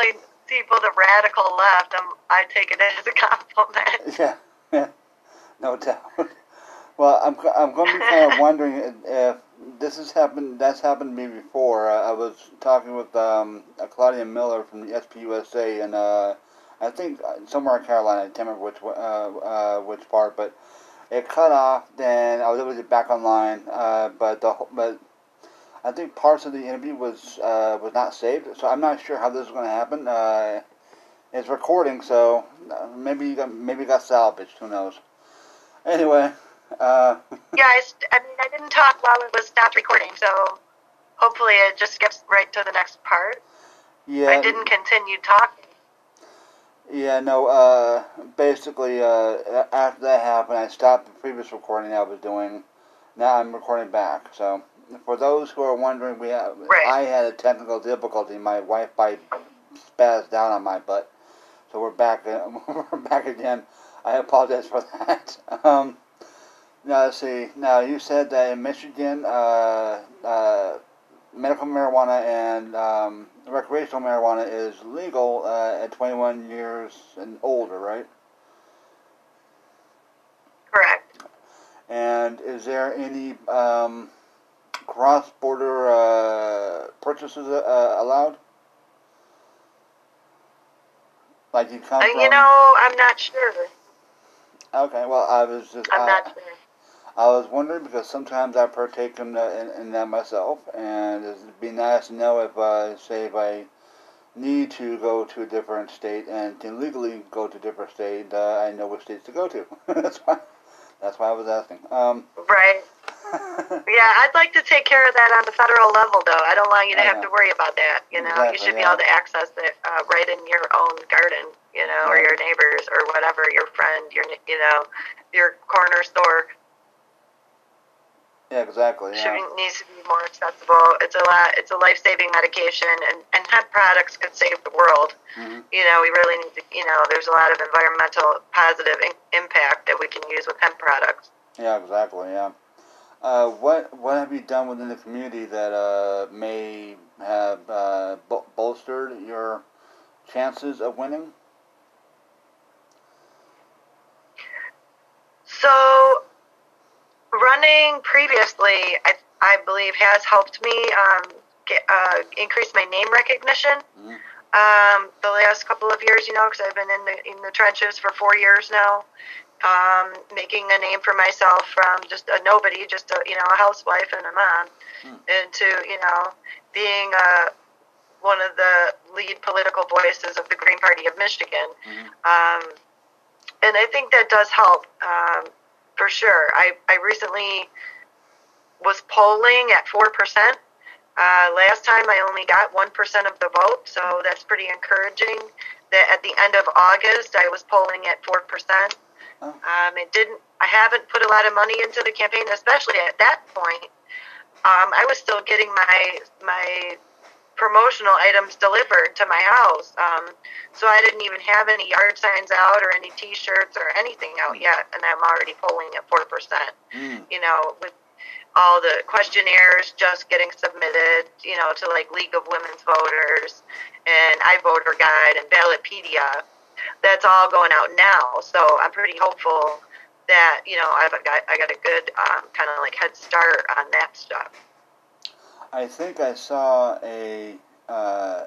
calling people the radical left, I'm, I take it as a compliment. Yeah, yeah, no doubt. Well, I'm I'm going to be kind of wondering if this has happened. That's happened to me before. Uh, I was talking with um, uh, Claudia Miller from the SPUSA, and uh, I think somewhere in Carolina. I can't remember which uh, uh, which part, but it cut off. Then I was able to get back online, uh, but the but I think parts of the interview was uh, was not saved, so I'm not sure how this is going to happen. Uh, it's recording, so uh, maybe you got, maybe it got salvaged. Who knows? Anyway. Uh, yeah, I, I mean, I didn't talk while it was stopped recording, so hopefully it just skips right to the next part. Yeah. I didn't continue talking. Yeah, no, uh, basically, uh, after that happened, I stopped the previous recording I was doing. Now I'm recording back, so for those who are wondering, we have, right. I had a technical difficulty. My Wi-Fi spazzed down on my butt, so we're back. we're back again. I apologize for that. Um, now let's see. Now you said that in Michigan, uh, uh, medical marijuana and um, recreational marijuana is legal uh, at 21 years and older, right? Correct. And is there any um, cross-border uh, purchases uh, allowed? Like you come uh, from... You know, I'm not sure. Okay, well, I was just... I'm uh, not sure. I was wondering because sometimes I partake in, in, in that myself, and it'd be nice to know if, uh, say, if I need to go to a different state and to legally go to a different state, uh, I know which states to go to. that's why. That's why I was asking. Um, right. Yeah, I'd like to take care of that on the federal level, though. I don't want you to have to worry about that. You know, exactly, you should yeah. be able to access it uh, right in your own garden. You know, or your neighbors, or whatever, your friend, your you know, your corner store. Yeah, exactly. Yeah. Shipping needs to be more accessible. It's a lot. It's a life-saving medication, and and hemp products could save the world. Mm-hmm. You know, we really need to. You know, there's a lot of environmental positive in, impact that we can use with hemp products. Yeah, exactly. Yeah. Uh, what what have you done within the community that uh, may have uh, bol- bolstered your chances of winning? So, running previously, I, I believe, has helped me um, get, uh, increase my name recognition. Mm-hmm. Um, the last couple of years, you know, because I've been in the in the trenches for four years now, um, making a name for myself from just a nobody, just a you know a housewife and a mom, Hmm. into you know being uh, one of the lead political voices of the Green Party of Michigan. Mhm. Um, and I think that does help um, for sure. I, I recently was polling at 4%. Uh, last time I only got 1% of the vote, so that's pretty encouraging. That at the end of August I was polling at 4%. Oh. Um, it didn't. I haven't put a lot of money into the campaign, especially at that point. Um, I was still getting my my promotional items delivered to my house. Um, so I didn't even have any yard signs out or any T-shirts or anything out yet, and I'm already polling at four percent. Mm. You know, with all the questionnaires just getting submitted, you know, to like League of Women's Voters and iVoter Guide and Ballotpedia. That's all going out now, so I'm pretty hopeful that you know I've got I got a good um, kind of like head start on that stuff. I think I saw a uh,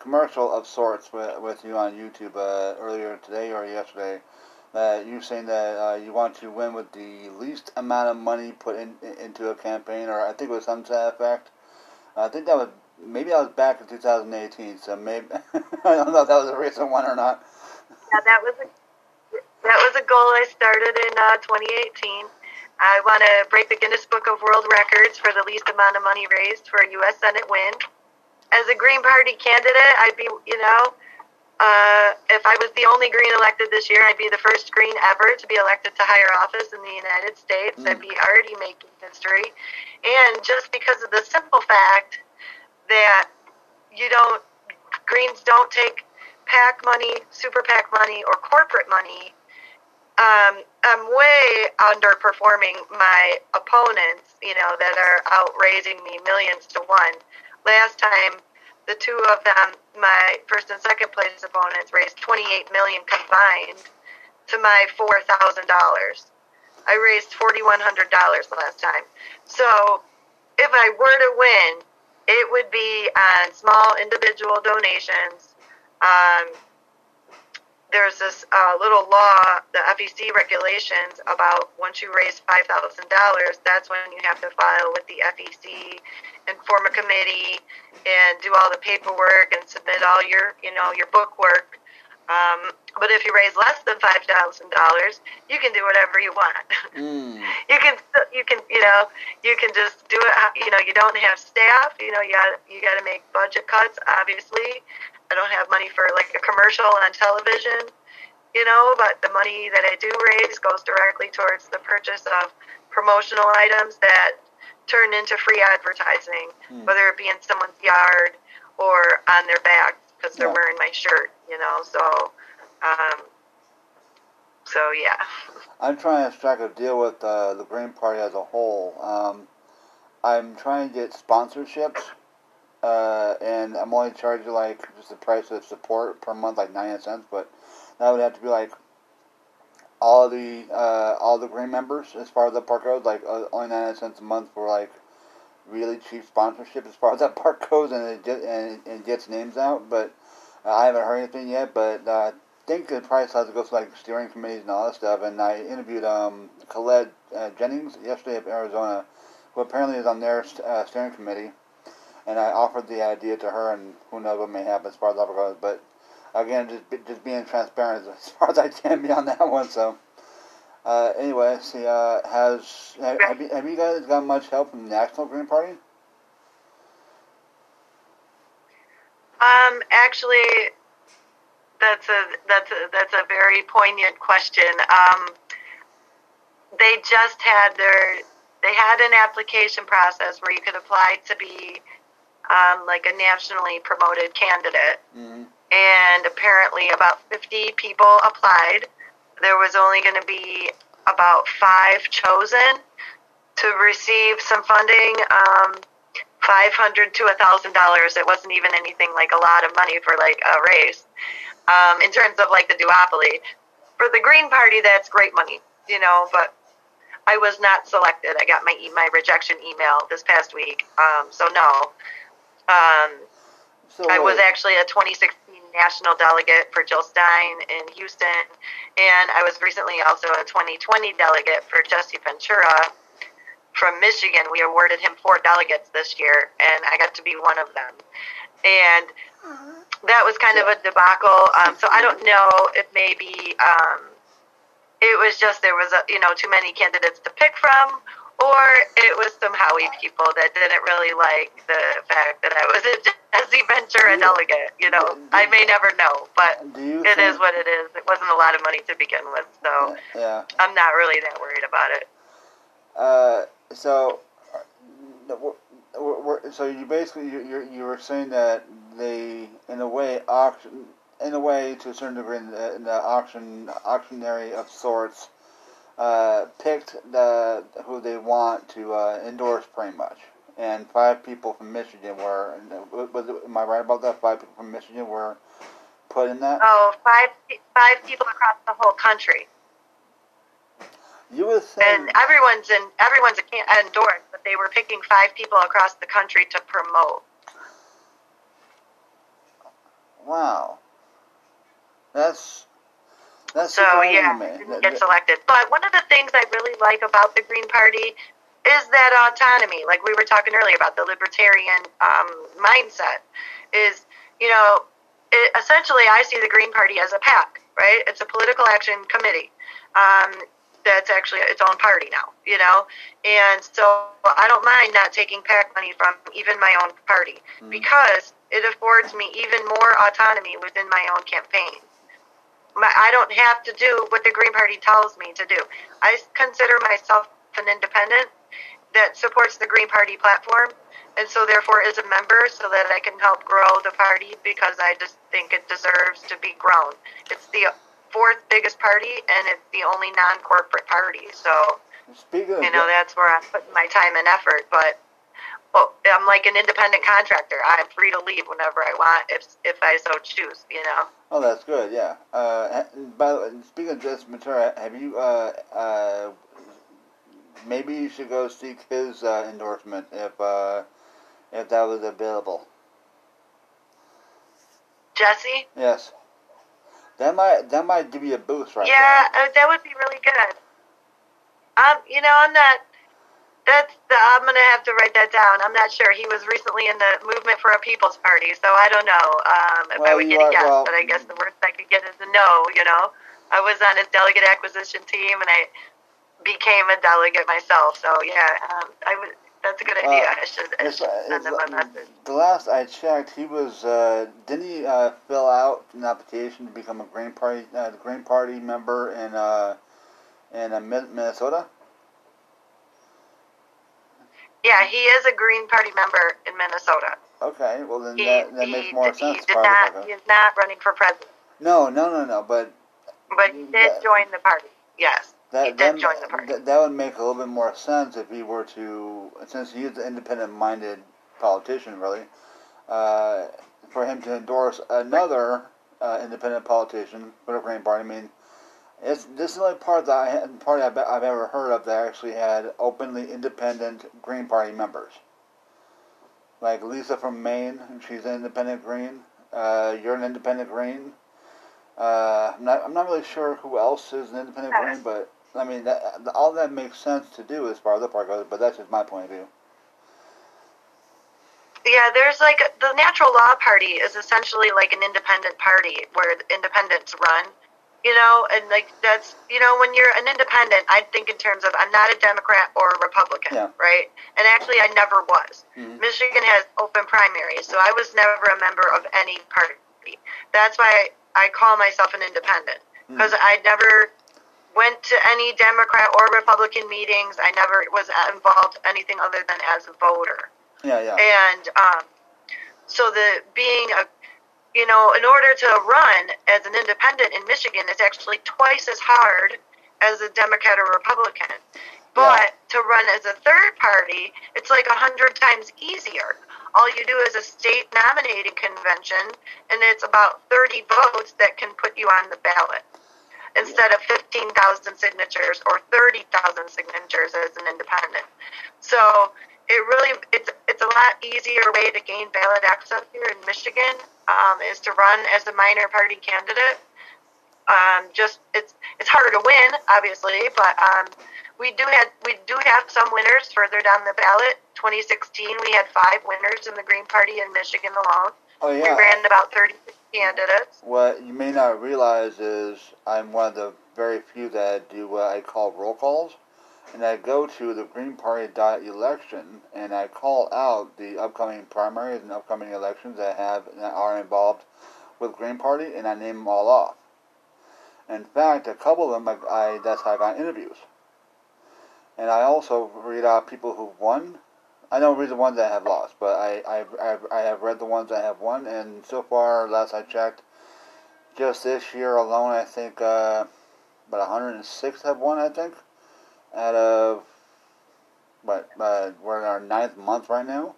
commercial of sorts with, with you on YouTube uh, earlier today or yesterday. That you saying that uh, you want to win with the least amount of money put in, into a campaign, or I think it was some effect. I think that was maybe I was back in 2018, so maybe I don't know if that was a recent one or not. Yeah, that was a that was a goal I started in uh, 2018. I want to break the Guinness Book of World Records for the least amount of money raised for a U.S. Senate win. As a Green Party candidate, I'd be, you know, uh, if I was the only Green elected this year, I'd be the first Green ever to be elected to higher office in the United States. Mm. I'd be already making history. And just because of the simple fact that you don't, Greens don't take PAC money, super PAC money, or corporate money, um, I'm way underperforming my opponents, you know, that are out raising me millions to one. Last time, the two of them, my first and second place opponents, raised 28 million combined to my four thousand dollars. I raised forty one hundred dollars last time. So if I were to win, it would be on small individual donations. Um, there's this uh, little law, the FEC regulations about once you raise five thousand dollars, that's when you have to file with the FEC and form a committee and do all the paperwork and submit all your, you know, your book work. Um, but if you raise less than five thousand dollars, you can do whatever you want. Mm. you can, you can, you know, you can just do it. You know, you don't have staff. You know, you got you got to make budget cuts. Obviously, I don't have money for like a commercial on television. You know, but the money that I do raise goes directly towards the purchase of promotional items that turn into free advertising, Hmm. whether it be in someone's yard or on their back because they're Yeah. wearing my shirt. You know, so. Um, so yeah. I'm trying to strike a deal with uh, the Green Party as a whole. Um, I'm trying to get sponsorships, uh, and I'm only charging like just the price of support per month, like 99 cents. But that would have to be like all the uh, all the Green members as far as that part goes. Like uh, only 99 cents a month for like really cheap sponsorship as far as that part goes, and it get, and gets names out. But uh, I haven't heard anything yet. But uh, I think the price has to go to like steering committees and all that stuff. And I interviewed um, Colette uh, Jennings yesterday of Arizona, who apparently is on their uh, steering committee. And I offered the idea to her, and who knows what may happen as far as that goes. But again, just just being transparent as far as I can be on that one. So uh, anyway, see, uh, has have, have, you, have you guys got much help from the National Green Party? Um, actually, that's a that's a that's a very poignant question. Um, they just had their they had an application process where you could apply to be um, like a nationally promoted candidate, Mm-hmm. and apparently about 50 people applied. There was only going to be about five chosen to receive some funding. Um, five hundred to a thousand dollars. It wasn't even anything like a lot of money for like a race. Um, in terms of like the duopoly, for the Green Party, that's great money, you know. But I was not selected. I got my e- my rejection email this past week. Um, so no. Um, So I was actually a 2016 national delegate for Jill Stein in Houston, and I was recently also a 2020 delegate for Jesse Ventura from Michigan. We awarded him four delegates this year, and I got to be one of them. And that was kind of a debacle. Um, so I don't know if maybe um, it was just there was a, you know too many candidates to pick from, or it was some Howie people that didn't really like the fact that I was a Jesse Ventura delegate. You know, I may never know, but it think, is what it is. It wasn't a lot of money to begin with, so Yeah. I'm not really that worried about it. Uh, so, uh, so you basically you you were saying that they in a way auction in a way to a certain degree in the, in the auction auctionary of sorts uh, picked the who they want to uh, endorse pretty much. And five people from Michigan were was it, am I right about that? Five people from Michigan were put in that. Oh, five five people across the whole country. You would think and everyone's in everyone's endorsed, but they were picking five people across the country to promote. Wow. That's that's So yeah, to me. I didn't get selected. But one of the things I really like about the Green Party is that autonomy. Like we were talking earlier about the libertarian um, mindset. Is you know, it, essentially I see the Green Party as a PAC, right? It's a political action committee. Um, that's actually its own party now, you know? And so I don't mind not taking PAC money from even my own party Mhm. because it affords me even more autonomy within my own campaign. My, I don't have to do what the Green Party tells me to do. I consider myself an independent that supports the Green Party platform and so therefore is a member so that I can help grow the party because I just think it deserves to be grown. It's the fourth biggest party and it's the only non-corporate party. So, Speaking you know, that's where I'm putting my time and effort. But well, I'm like an independent contractor. I'm free to leave whenever I want, if if I so choose. You know. Oh, that's good. Yeah. Uh, by the way, speaking of Justin Ventura, have you uh, uh, maybe you should go seek his uh, endorsement if uh, if that was available. Jesse. Yes. That might that might give you a boost right Yeah, uh, that would be really good. Um, you know, I'm not. That's the, I'm gonna have to write that down. I'm not sure. He was recently in the movement for a People's Party, so I don't know um, if I would get a are- yes. well- but I guess the worst I could get is a no. You know, I was on his delegate acquisition team, and I became a delegate myself. So yeah, um, I would. That's a good Uh, idea. I should, I should uh, send it's, him a uh, message. the last I checked, he was uh, didn't he uh, fill out an application to become a Green Party uh, Green Party member in uh, in uh, Minnesota? Yeah, he is a Green Party member in Minnesota. Okay, well then He, that, that he, makes more he sense. as did not. He is not running for president, No, no, no, no. But but he did That- join the party. Yes. that He did that, join the party. That, that would make a little bit more sense if he were to, since he is an independent-minded politician, really, uh, for him to endorse another uh, independent politician for the Green Party. It's this is the only part that I had, party I've, I've ever heard of that actually had openly independent Green Party members. Like Lisa from Maine, she's an independent Green. Uh, you're an independent Green. Uh, I'm not. I'm not really sure who else is an independent. Green, but I mean, that, all that makes sense to do as far as the part goes. But that's just my point of view. Yeah, there's like the Natural Law Party is essentially like an independent party where independents run. You know, and like that's you know when you're an independent, I think in terms of I'm not a Democrat or a Republican, Yeah. right? And actually, I never was. Mhm. Michigan has open primaries, so I was never a member of any party. That's why I call myself an independent because I never went to any Democrat or Republican meetings. I never was involved anything other than as a voter. Yeah, yeah. And um, so the being a, you know, in order to run as an independent in Michigan is actually twice as hard as a Democrat or Republican. But to run as a third party, it's like a hundred times easier. All you do is a state nominating convention, and it's about 30 votes that can put you on the ballot instead of 15,000 signatures or 30,000 signatures as an independent. So it really it's it's a lot easier way to gain ballot access here in Michigan um, is to run as a minor party candidate. Um, just it's it's harder to win, obviously, but um, we do have we do have some winners further down the ballot. 2016, we had five winners in the Green Party in Michigan alone. Oh yeah, We ran about 36 candidates. What you may not realize is I'm one of the very few that do what I call roll calls, and I go to the Green Party election and I call out the upcoming primaries and upcoming elections that have that are involved with Green Party, and I name them all off. In fact, a couple of them, I, I that's how I got interviews, and I also read out people who've won. I don't read the ones that have lost, but I, I, I, I have read the ones that have won, and so far, last I checked, just this year alone, I think uh, about 106 have won. I think out of what uh, we're in our ninth month right now,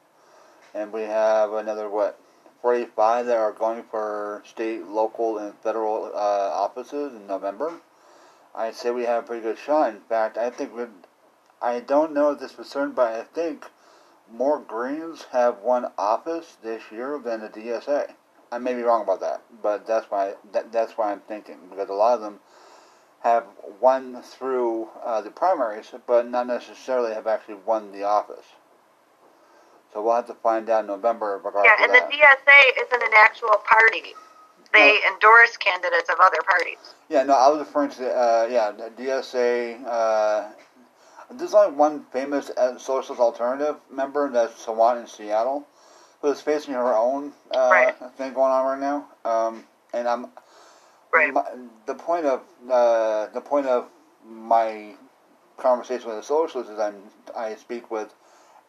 and we have another what 45 that are going for state, local, and federal uh, offices in November. I'd say we have a pretty good shot. In fact, I think we. I don't know if this for certain, but I think more Greens have won office this year than the DSA. I may be wrong about that, but that's why that, that's why I'm thinking because a lot of them have won through uh, the primaries, but not necessarily have actually won the office. So we'll have to find out in November regarding Yeah, and the. DSA isn't an actual party. They endorse candidates of other parties. Yeah, no, I was referring to uh, yeah the DSA. Uh, there's only one famous uh, socialist alternative member that's Sawant in Seattle, who is facing her own uh, Right. thing going on right now. Um, and I'm Right. my, the point of uh, the point of my conversation with a socialist is I'm I speak with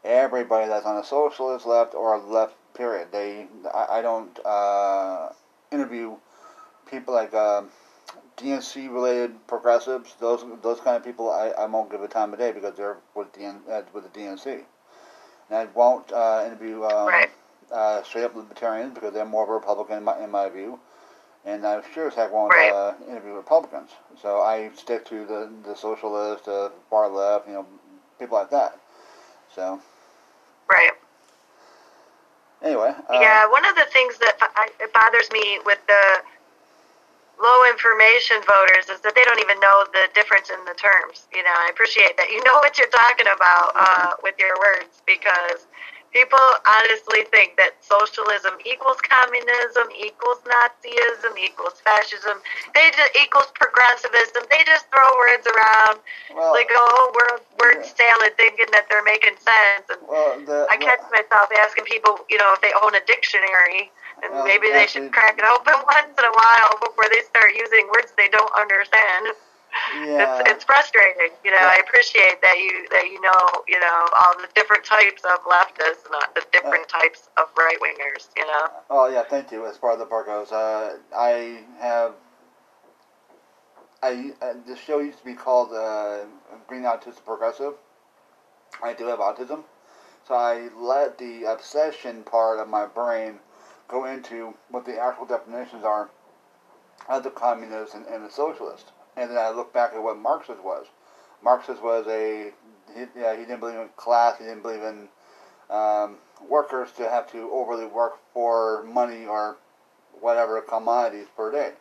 everybody that's on the socialist left or left period. They I, I don't uh, interview people like um DNC related progressives. Those those kind of people I, I won't give a time of day because they're with DN, uh, with the DNC. And I won't uh, interview um, Right. uh, straight up libertarians because they're more of a Republican in my, in my view. And I sure as heck won't Right. uh, interview Republicans. So I stick to the, the socialist, uh, far left, you know, people like that. So Right. anyway, uh, yeah, one of the things that I, it bothers me with the low information voters is that they don't even know the difference in the terms. You know, I appreciate that you know what you're talking about uh, with your words because people honestly think that socialism equals communism, equals Nazism, equals fascism. They just equals progressivism. They just throw words around well, like a whole word word Yeah. salad, thinking that they're making sense. And well, the, I catch myself asking people, you know, if they own a dictionary, and Well, maybe they should crack it open once in a while before they start using words they don't understand. Yeah, It's, it's frustrating, you know. Yeah. I appreciate that you that you know, you know, all the different types of leftists and the different types of right wingers, you know. Oh yeah, thank you. As far as the part goes, uh, I have. I uh, the show used to be called uh, Green Autistic Progressive. I do have autism, so I let the obsession part of my brain go into what the actual definitions are of the communist and, and the socialist, and then I look back at what Marxist was. Marxist was a he, he didn't believe in class. He didn't believe in um, workers to have to overly work for money or whatever commodities per day.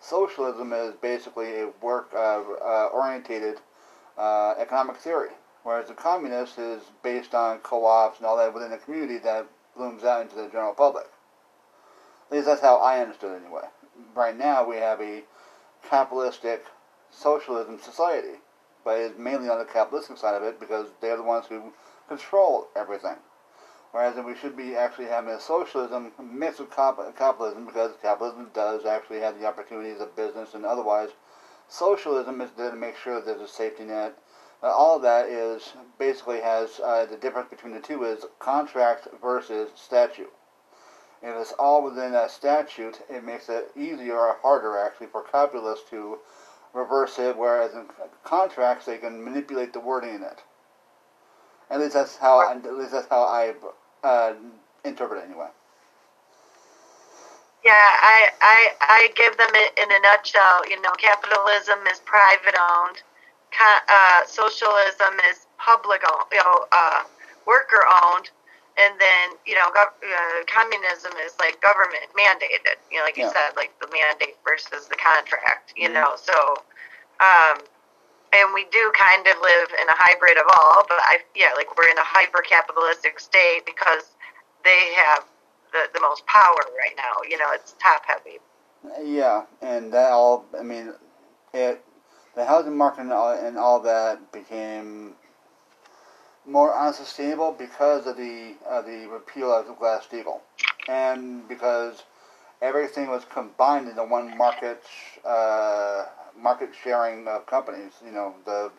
Socialism is basically a work uh, uh, orientated uh, economic theory, whereas the communist is based on co-ops and all that within the community that blooms out into the general public. At least that's how I understood it anyway. Right now we have a capitalistic socialism society, but it's mainly on the capitalistic side of it because they're the ones who control everything. Whereas we should be actually having a socialism mixed with cap- capitalism because capitalism does actually have the opportunities of business and otherwise. Socialism is there to make sure there's a safety net. Uh, all of that is basically has uh, the difference between the two is contract versus statute. If it's all within a statute, it makes it easier or harder actually for capitalists to reverse it, whereas in contracts they can manipulate the wording in it. At least that's how I, at least that's how I uh, interpret it anyway. Yeah, I, I, I give them it in a nutshell. You know, capitalism is private owned, uh, socialism is public owned, you know, uh, worker owned, and then you know, gov- uh, communism is like government mandated. You know, like you said, like the mandate versus the contract. You Mhm. know, so, um, and we do kind of live in a hybrid of all, but I, yeah, like we're in a hyper capitalistic state because they have the, the most power right now. You know, it's top heavy. Yeah, and that all I mean, it the housing market and all, and all that became more unsustainable because of the uh, the repeal of the Glass Steagall, and because everything was combined into one market uh, market sharing of companies. You know, the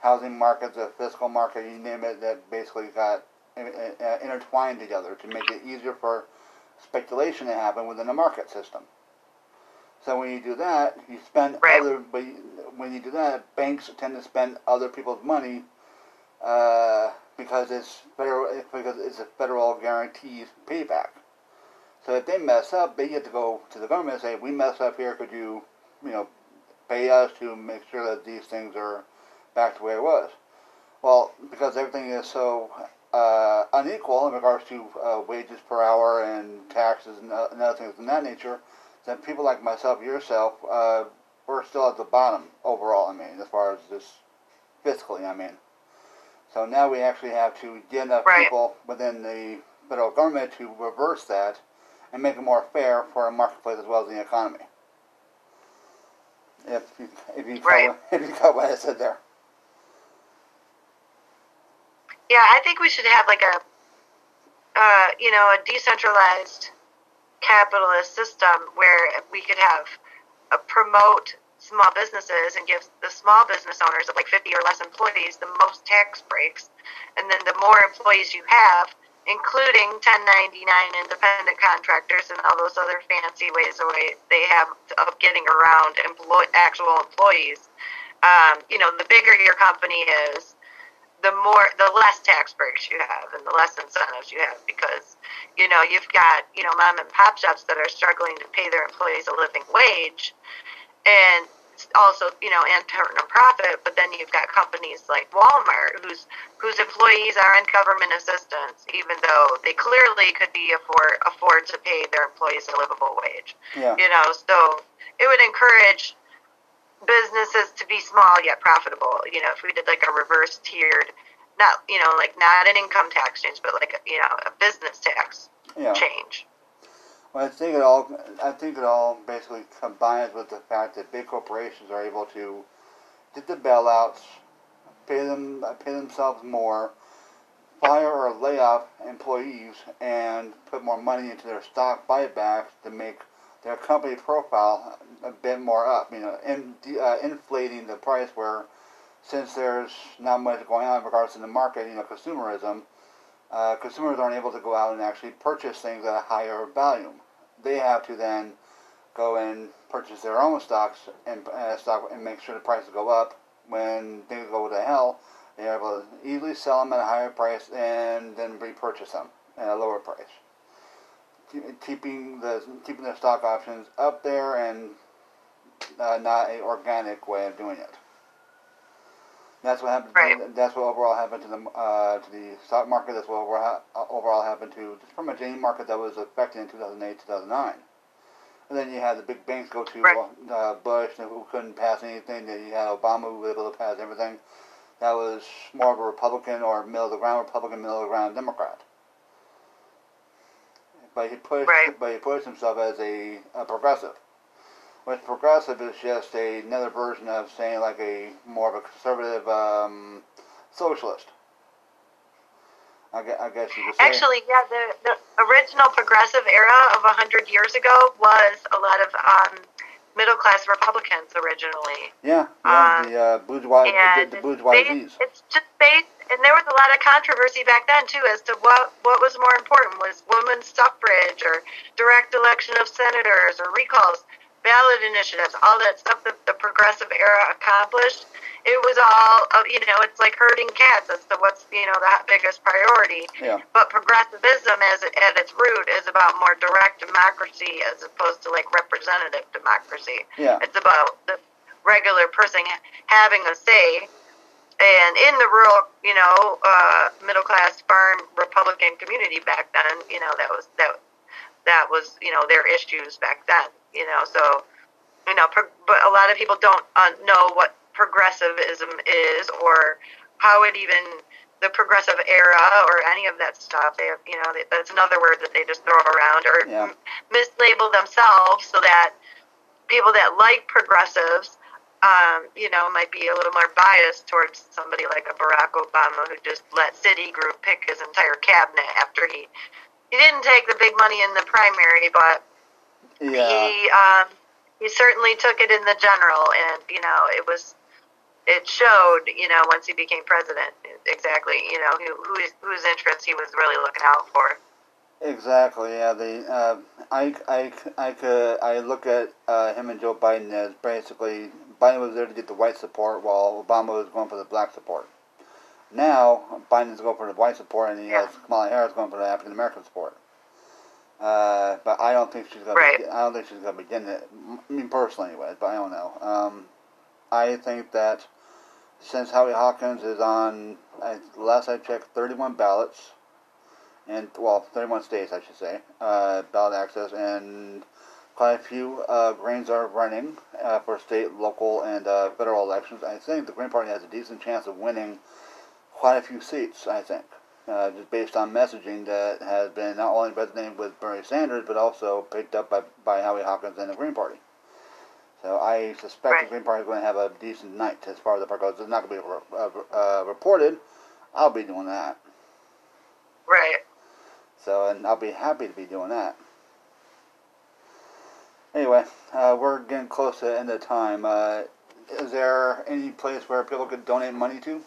housing market, the fiscal market, you name it, that basically got uh, intertwined together to make it easier for speculation to happen within the market system. So when you do that, you spend Right. other. But when you do that, banks tend to spend other people's money uh, because it's federal. Because it's a federal guaranteed payback. So if they mess up, they get to go to the government and say, "We messed up here. Could you, you know, pay us to make sure that these things are back to where it was?" Well, because everything is so uh, unequal in regards to uh, wages per hour and taxes and, uh, and other things of that nature, that people like myself, yourself, uh, we're still at the bottom overall. I mean, as far as this fiscally, I mean. So now we actually have to get enough Right. people within the federal government to reverse that and make it more fair for a marketplace as well as the economy. If you, if you Right. caught, if you caught what I said there. Yeah, I think we should have like a, uh, you know, a decentralized capitalist system where we could have uh, promote small businesses and give the small business owners of like 50 or less employees the most tax breaks, and then the more employees you have, including 1099 independent contractors and all those other fancy ways they have of getting around employ actual employees. Um, you know, the bigger your company is, the more the less tax breaks you have and the less incentives you have because you know you've got you know mom and pop shops that are struggling to pay their employees a living wage and also you know and turn a profit but then you've got companies like Walmart whose whose employees are in government assistance even though they clearly could be afford afford to pay their employees a livable wage Yeah. you know so it would encourage businesses to be small yet profitable. You know, if we did like a reverse tiered, not you know, like not an income tax change, but like a, you know, a business tax Yeah. change. Well, I think it all. I think it all basically combines with the fact that big corporations are able to get the bailouts, pay them, pay themselves more, fire or lay off employees, and put more money into their stock buybacks to make their company profile a bit more up. You know, in, uh, inflating the price where, since there's not much going on in regards to the market, you know, consumerism. Uh, consumers aren't able to go out and actually purchase things at a higher value they have to then go and purchase their own stocks and uh, stock and make sure the prices go up. When things go to hell, they're able to easily sell them at a higher price and then repurchase them at a lower price. Keep- Keeping the keeping their stock options up there and uh, not a organic way of doing it. That's what happened. Right. That's what overall happened to the uh, to the stock market. That's what overall, uh, overall happened to just pretty much any market that was affected in 2008, 2009. And then you had the big banks go to Right. uh, Bush, who couldn't pass anything. Then you had Obama, who was able to pass everything. That was more of a Republican or middle of the ground Republican, middle of the ground Democrat. But he pushed, Right. but he pushed himself as a, a progressive. Which progressive is just a, another version of saying like a more of a conservative um, socialist. I guess, I guess you could say. Actually, yeah, the, the original progressive era of a hundred years ago was a lot of um, middle class Republicans originally. yeah, yeah, um, the uh, bourgeois, and the, the it's bourgeoisies. based- it's just based, and there was a lot of controversy back then too as to what what was more important was women's suffrage or direct election of senators or recalls, ballot initiatives, all that stuff that the progressive era accomplished. It was all, uh, you know, it's like herding cats as to what's you know the biggest priority. Yeah, But progressivism, as it, at its root, is about more direct democracy as opposed to like representative democracy. yeah, It's about the regular person having a say. And in the rural, you know, uh, middle class farm Republican community back then, you know, that was that that was you know their issues back then. You know, so you know, pro- but a lot of people don't uh, know what progressivism is or how it even the progressive era or any of that stuff. They have, you know, they, that's another word that they just throw around or Yeah. m- mislabel themselves so that people that like progressives, um, you know, might be a little more biased towards somebody like a Barack Obama who just let Citigroup pick his entire cabinet after he he didn't take the big money in the primary, but yeah. he um, he certainly took it in the general, and you know, it was it showed, you know, once he became president, exactly, you know, who whose whose interests he was really looking out for. Exactly. Yeah. The uh, I I I could I look at uh, him and Joe Biden as basically Biden was there to get the white support while Obama was going for the black support. Now Biden's going for the white support and he has Kamala Harris going for the African American support. Uh, but I don't think she's gonna. Right. Be, I don't think she's gonna be getting it. I mean, personally, anyway. But I don't know. Um, I think that since Howie Hawkins is on, I, last I checked, 31 ballots, and well, 31 states, I should say, uh, ballot access, and quite a few uh, Greens are running uh, for state, local, and uh, federal elections. I think the Green Party has a decent chance of winning quite a few seats. I think. Uh, just based on messaging that has been not only resonating with Bernie Sanders, but also picked up by, by Howie Hawkins and the Green Party. So I suspect Right. the Green Party is going to have a decent night as far as the part goes. It's not going to be uh, uh, reported. I'll be doing that. Right. So, and I'll be happy to be doing that. Anyway, uh, we're getting close to the end of time. Uh, is there any place where people could donate money to?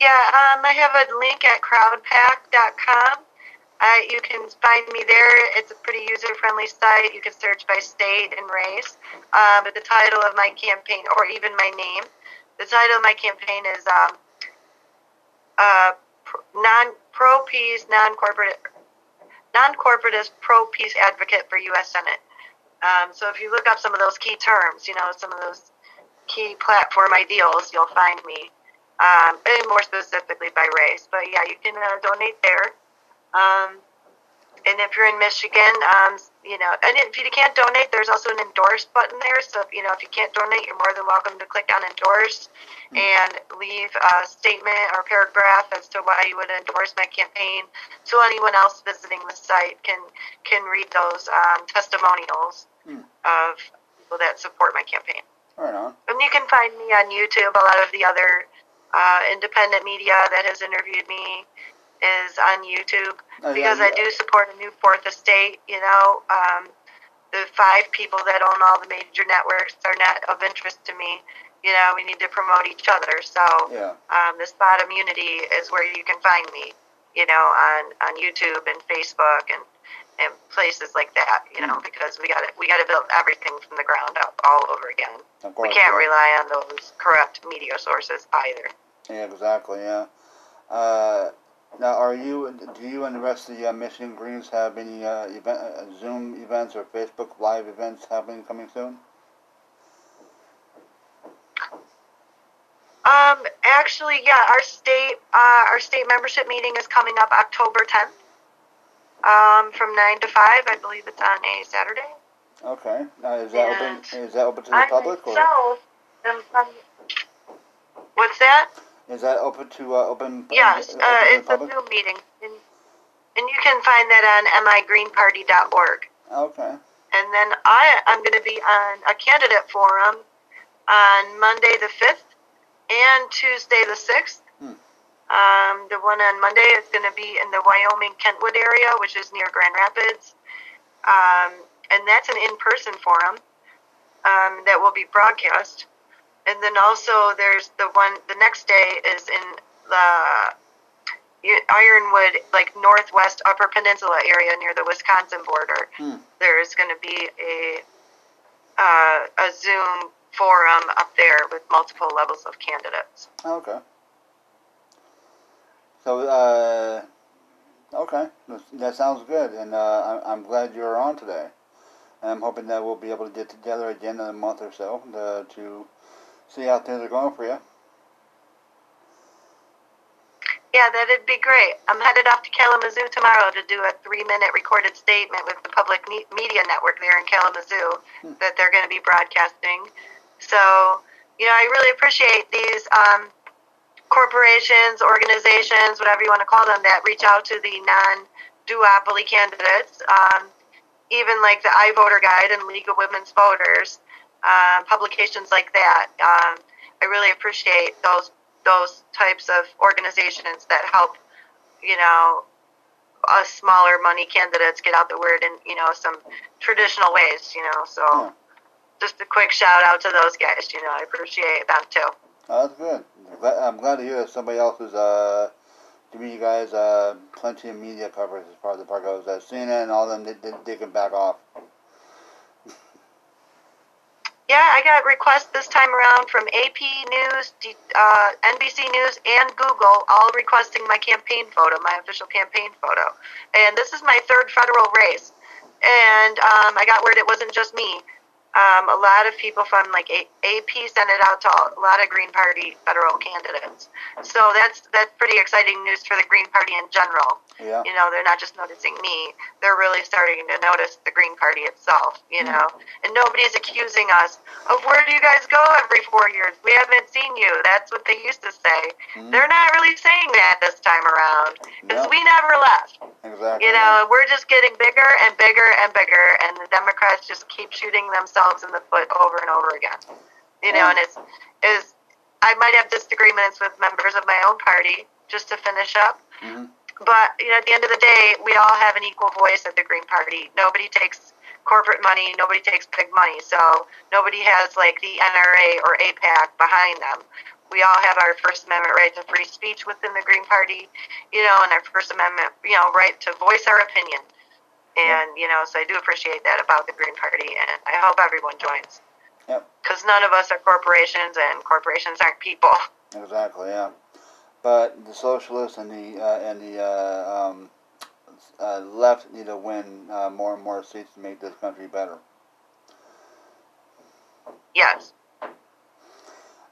Yeah, um, I have a link at crowdpac.com. Uh, you can find me there. It's a pretty user-friendly site. You can search by state and race. Uh, but the title of my campaign, or even my name, the title of my campaign is um, uh, non pro peace, non corporate, non corporatist pro peace advocate for U.S. Senate. Um, so if you look up some of those key terms, you know some of those key platform ideals, you'll find me. Um, and more specifically by race, but yeah, you can uh, donate there. Um, and if you're in Michigan, um, you know, and if you can't donate, there's also an endorse button there. So, if, you know, if you can't donate, you're more than welcome to click on endorse mm-hmm. and leave a statement or paragraph as to why you would endorse my campaign. So anyone else visiting the site can can read those um, testimonials mm. of people that support my campaign. Right on. And you can find me on YouTube. A lot of the other uh, independent media that has interviewed me is on YouTube oh, because yeah, yeah. I do support a new fourth estate. You know, um, the five people that own all the major networks are not of interest to me. You know, we need to promote each other. So yeah. um, this bottom unity is where you can find me. You know, on on YouTube and Facebook and and places like that. You know, mm. because we got to we got to build everything from the ground up all over again. Course, we can't rely on those corrupt media sources either. Yeah, exactly. Yeah. Uh, now, are you, do you and the rest of the uh, Michigan Greens have any uh, event, uh, Zoom events or Facebook Live events happening coming soon? Um, actually, yeah, our state, uh, our state membership meeting is coming up October 10th, um, from 9 to 5. I believe it's on a Saturday. Okay. Now, is that and open, is that open to the I public? Myself or? From, what's that? Is that open to uh, open? Yes, uh, uh it's a Zoom meeting, and, and you can find that on migreenparty.org. Okay. And then I I'm going to be on a candidate forum on Monday the fifth and Tuesday the sixth. Hmm. Um, the one on Monday is going to be in the Wyoming Kentwood area, which is near Grand Rapids, um, and that's an in-person forum um, that will be broadcast and then also there's the one the next day is in the Ironwood, like northwest Upper Peninsula area near the Wisconsin border. Hmm. There's going to be a uh, a Zoom forum up there with multiple levels of candidates. Okay. So, uh, okay, that sounds good, and uh, I'm glad you're on today. And I'm hoping that we'll be able to get together again in a month or so to, to see how things are going for you. Yeah, that'd be great. I'm headed off to Kalamazoo tomorrow to do a three-minute recorded statement with the public media network there in Kalamazoo hmm. that they're going to be broadcasting. So, you know, I really appreciate these um, corporations, organizations, whatever you want to call them, that reach out to the non-duopoly candidates. Um, even like the iVoter Guide and League of Women's Voters uh, publications like that. Um, I really appreciate those those types of organizations that help, you know, us smaller money candidates get out the word in you know some traditional ways. You know, so yeah. just a quick shout out to those guys. You know, I appreciate them too. Oh, that's good. I'm glad to hear that somebody else is uh, giving you guys uh, plenty of media coverage as far as the part goes. Uh, CNN and all them, they, they, they can back off. Yeah, I got requests this time around from AP News, uh, NBC News, and Google, all requesting my campaign photo, my official campaign photo. And this is my third federal race. And um, I got word it wasn't just me. Um, a lot of people from like AP sent it out to a lot of Green Party federal candidates. So that's that's pretty exciting news for the Green Party in general. Yeah. You know, they're not just noticing me; they're really starting to notice the Green Party itself. You mm. know, and nobody's accusing us of where do you guys go every four years? We haven't seen you. That's what they used to say. Mm. They're not really saying that this time around because no. we never left. Exactly. You know, we're just getting bigger and bigger and bigger, and the Democrats just keep shooting themselves themselves in the foot over and over again. You know, and it's is I might have disagreements with members of my own party just to finish up. Mm-hmm. But you know, at the end of the day, we all have an equal voice at the Green Party. Nobody takes corporate money. Nobody takes big money. So nobody has like the NRA or AIPAC behind them. We all have our First Amendment right to free speech within the Green Party, you know, and our First Amendment, you know, right to voice our opinion. And, you know, so I do appreciate that about the Green Party, and I hope everyone joins. Yep. Because none of us are corporations, and corporations aren't people. Exactly, yeah. but the socialists and the uh, and the uh, um, uh, left need to win uh, more and more seats to make this country better. Yes.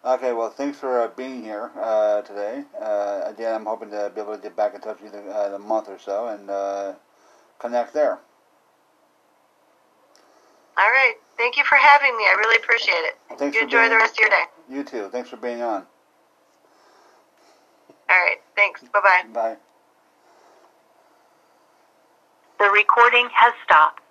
Okay, well, thanks for uh, being here uh, today. Uh, again, I'm hoping to be able to get back in touch with you in a month or so and uh, connect there. All right. Thank you for having me. I really appreciate it. Thanks you for enjoy being, the rest of your day. You too. Thanks for being on. All right. Thanks. Bye bye. Bye. The recording has stopped.